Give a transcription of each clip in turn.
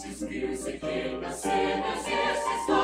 Sus music in the sinners,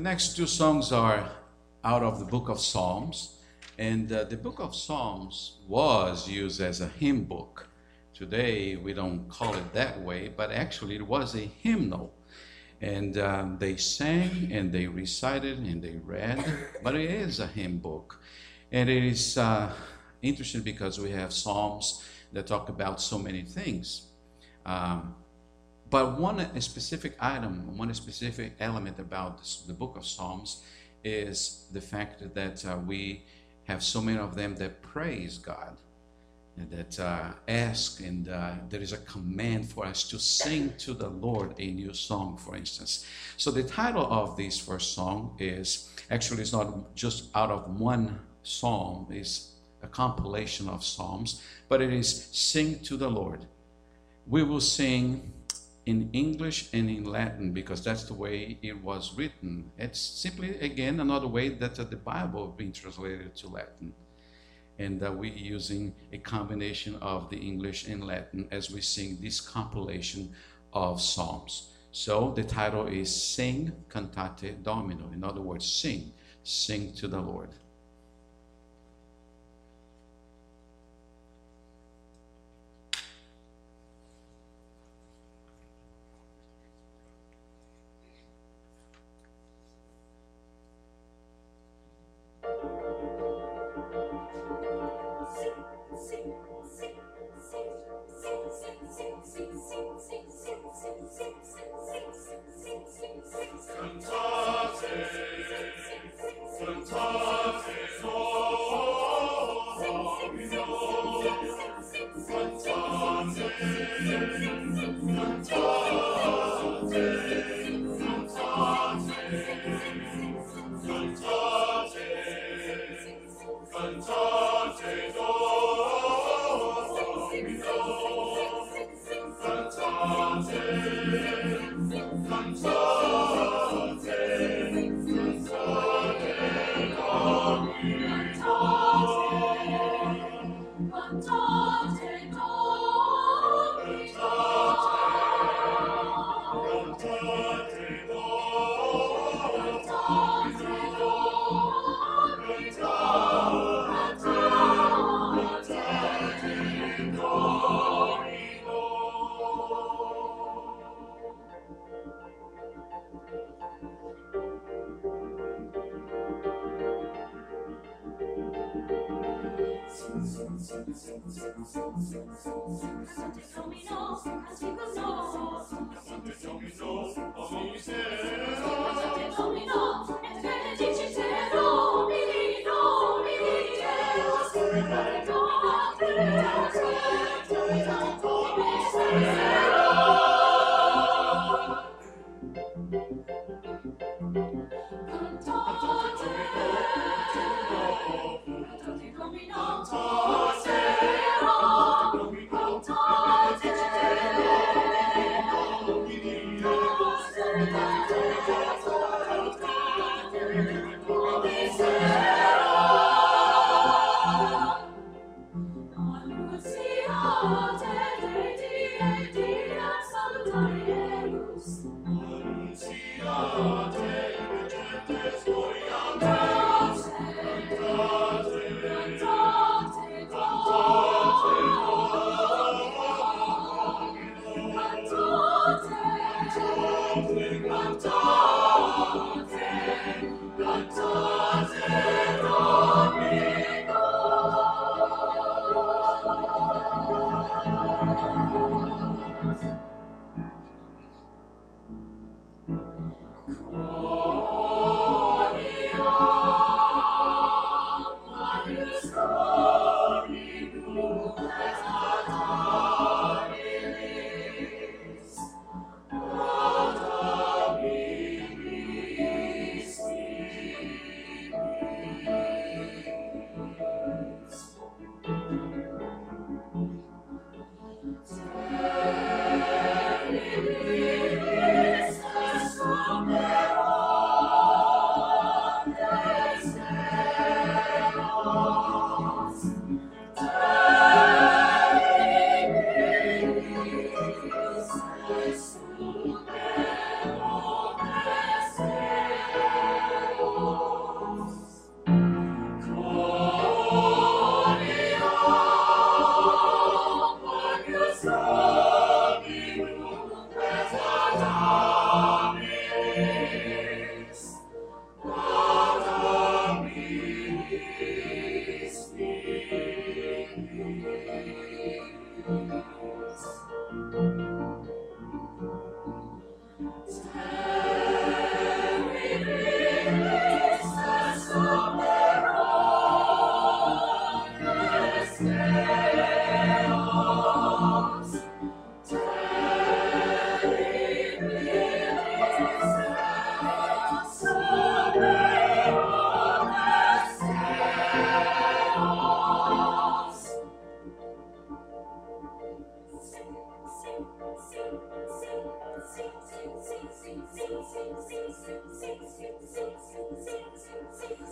next two songs are out of the book of Psalms. And uh, the book of Psalms was used as a hymn book. Today, we don't call it that way, but actually, it was a hymnal. And um, they sang and they recited and they read, but it is a hymn book. And it is uh, interesting because we have Psalms that talk about so many things. Um, but one specific item, one specific element about the book of Psalms is the fact that uh, we have so many of them that praise God, that uh, ask, and uh, there is a command for us to sing to the Lord a new song, for instance. So the title of this first song is actually it's not just out of one psalm, it's a compilation of psalms, but it is Sing to the Lord. We will sing in English and in Latin because that's the way it was written. It's simply, again, another way that the Bible being translated to Latin. And uh, we're using a combination of the English and Latin as we sing this compilation of Psalms. So the title is Sing Cantate Domino. In other words, sing, sing to the Lord. Herren, vom Thank you.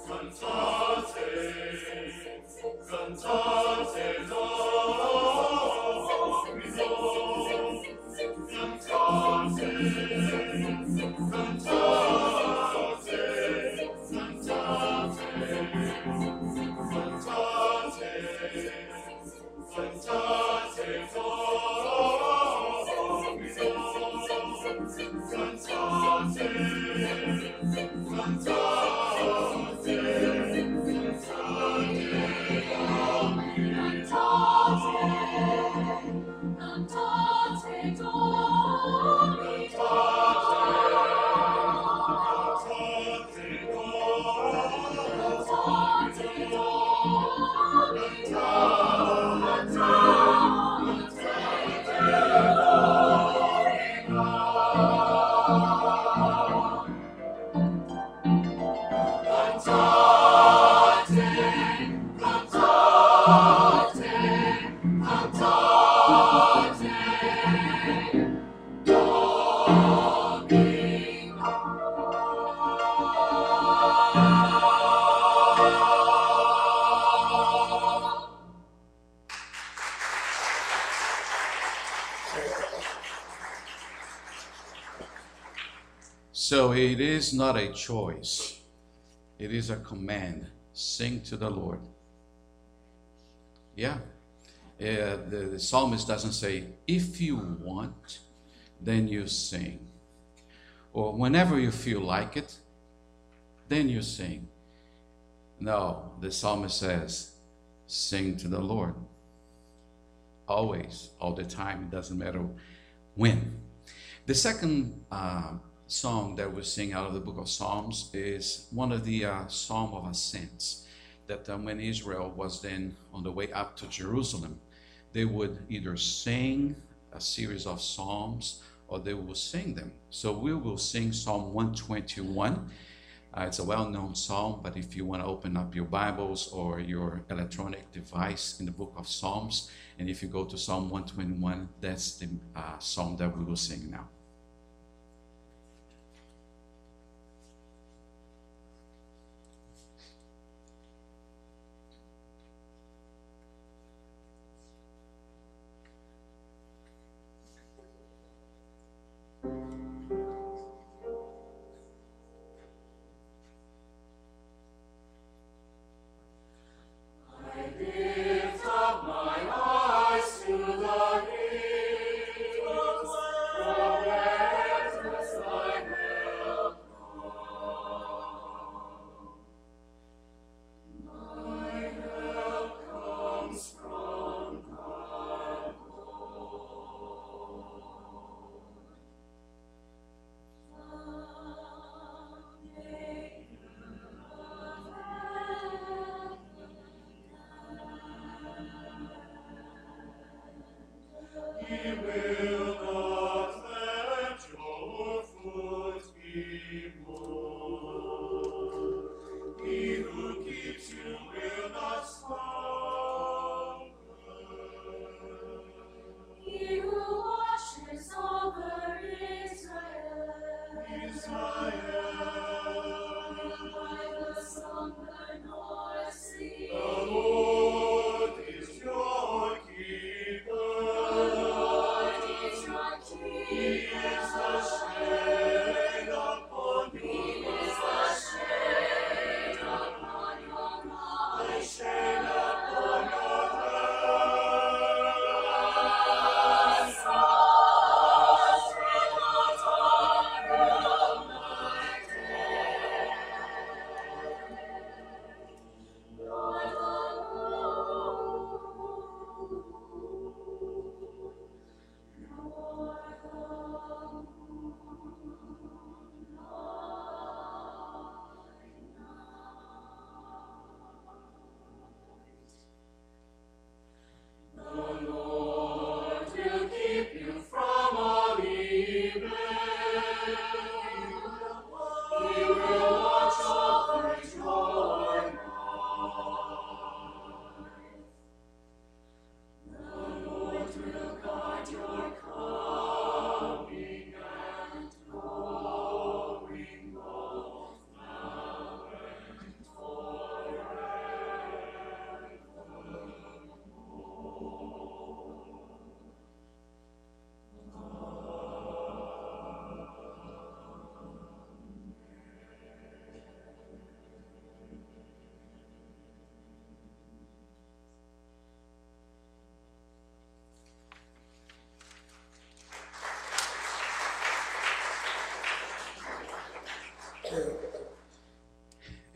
Cantate, cantate, Let's go. So it is not a choice, it is a command. Sing to the Lord. Yeah. Uh, the, the psalmist doesn't say, if you want, then you sing. Or whenever you feel like it, then you sing. No, the psalmist says, sing to the Lord. Always, all the time, it doesn't matter when. The second uh, song that we sing out of the book of Psalms is one of the uh, Psalm of Ascents. That uh, when Israel was then on the way up to Jerusalem, they would either sing a series of psalms or they will sing them. So we will sing Psalm 121. Uh, it's a well known psalm, but if you want to open up your Bibles or your electronic device in the book of Psalms, and if you go to Psalm 121, that's the uh, psalm that we will sing now.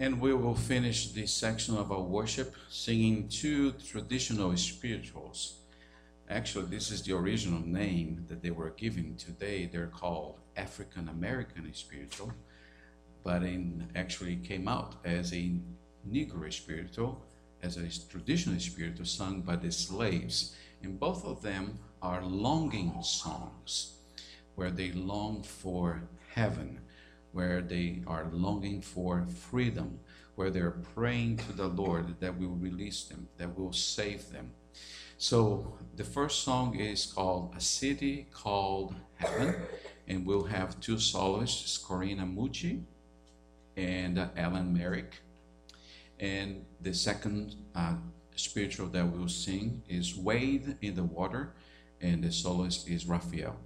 And we will finish this section of our worship singing two traditional spirituals. Actually, this is the original name that they were given today. They're called African American spiritual, but in actually came out as a Negro spiritual, as a traditional spiritual sung by the slaves. And both of them are longing songs where they long for heaven where they are longing for freedom, where they're praying to the Lord that will release them, that will save them. So the first song is called A City Called Heaven, and we'll have two soloists, Corina Mucci and uh, Alan Merrick. And the second uh, spiritual that we'll sing is Wade in the Water, and the soloist is Raphael.